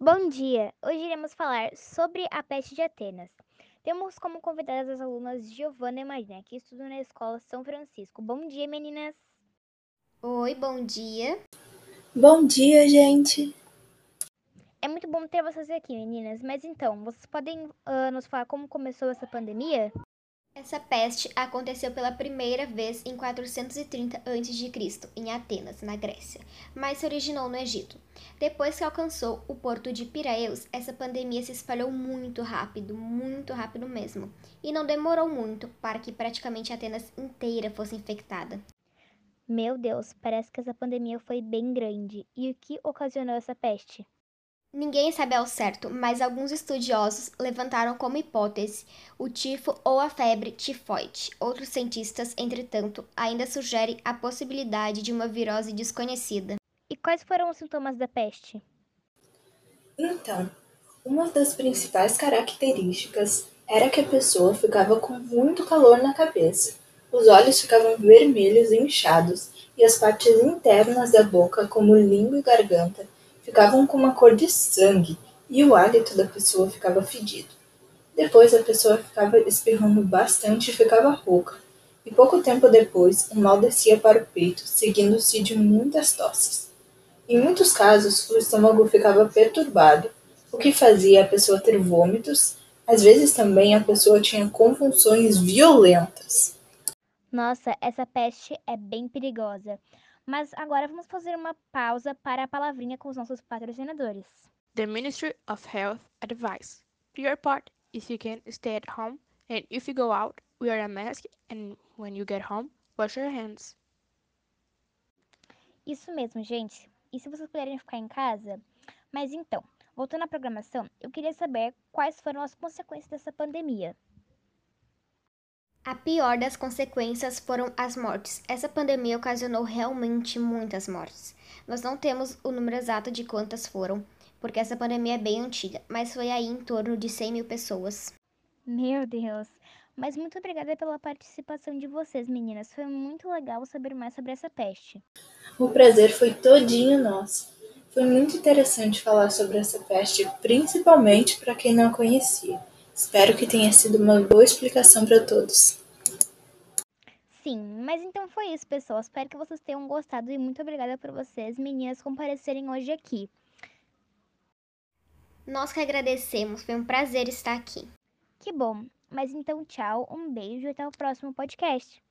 Bom dia! Hoje iremos falar sobre a peste de Atenas. Temos como convidadas as alunas Giovana e Marina, que estudam na escola São Francisco. Bom dia, meninas! Oi, bom dia! Bom dia, gente! É muito bom ter vocês aqui, meninas. Mas então, vocês podem uh, nos falar como começou essa pandemia? Essa peste aconteceu pela primeira vez em 430 a.C., em Atenas, na Grécia, mas se originou no Egito. Depois que alcançou o porto de Piraeus, essa pandemia se espalhou muito rápido, muito rápido mesmo, e não demorou muito para que praticamente Atenas inteira fosse infectada. Meu Deus, parece que essa pandemia foi bem grande. E o que ocasionou essa peste? Ninguém sabe ao certo, mas alguns estudiosos levantaram como hipótese o tifo ou a febre tifoide. Outros cientistas, entretanto, ainda sugerem a possibilidade de uma virose desconhecida. E quais foram os sintomas da peste? Então, uma das principais características era que a pessoa ficava com muito calor na cabeça. Os olhos ficavam vermelhos e inchados, e as partes internas da boca, como língua e garganta, ficavam com uma cor de sangue e o hálito da pessoa ficava fedido. Depois a pessoa ficava espirrando bastante e ficava rouca. E pouco tempo depois, o mal descia para o peito, seguindo-se de muitas tosses. Em muitos casos, o estômago ficava perturbado, o que fazia a pessoa ter vômitos. Às vezes também a pessoa tinha convulsões violentas. Nossa, essa peste é bem perigosa. Mas agora vamos fazer uma pausa para a palavrinha com os nossos patrocinadores. The Ministry of Health advice. Do your part if you can stay at home and if you go out, wear a mask and when you get home, wash your hands. Isso mesmo, gente. E se vocês puderem ficar em casa? Mas então, voltando à programação, eu queria saber quais foram as consequências dessa pandemia. A pior das consequências foram as mortes. Essa pandemia ocasionou realmente muitas mortes. Nós não temos o número exato de quantas foram, porque essa pandemia é bem antiga, mas foi aí em torno de 100 mil pessoas. Meu Deus! Mas muito obrigada pela participação de vocês, meninas. Foi muito legal saber mais sobre essa peste. O prazer foi todinho nosso. Foi muito interessante falar sobre essa peste, principalmente para quem não a conhecia. Espero que tenha sido uma boa explicação para todos. Sim, mas então foi isso, pessoal. Espero que vocês tenham gostado e muito obrigada por vocês, meninas, comparecerem hoje aqui. Nós que agradecemos, foi um prazer estar aqui. Que bom. Mas então, tchau, um beijo e até o próximo podcast.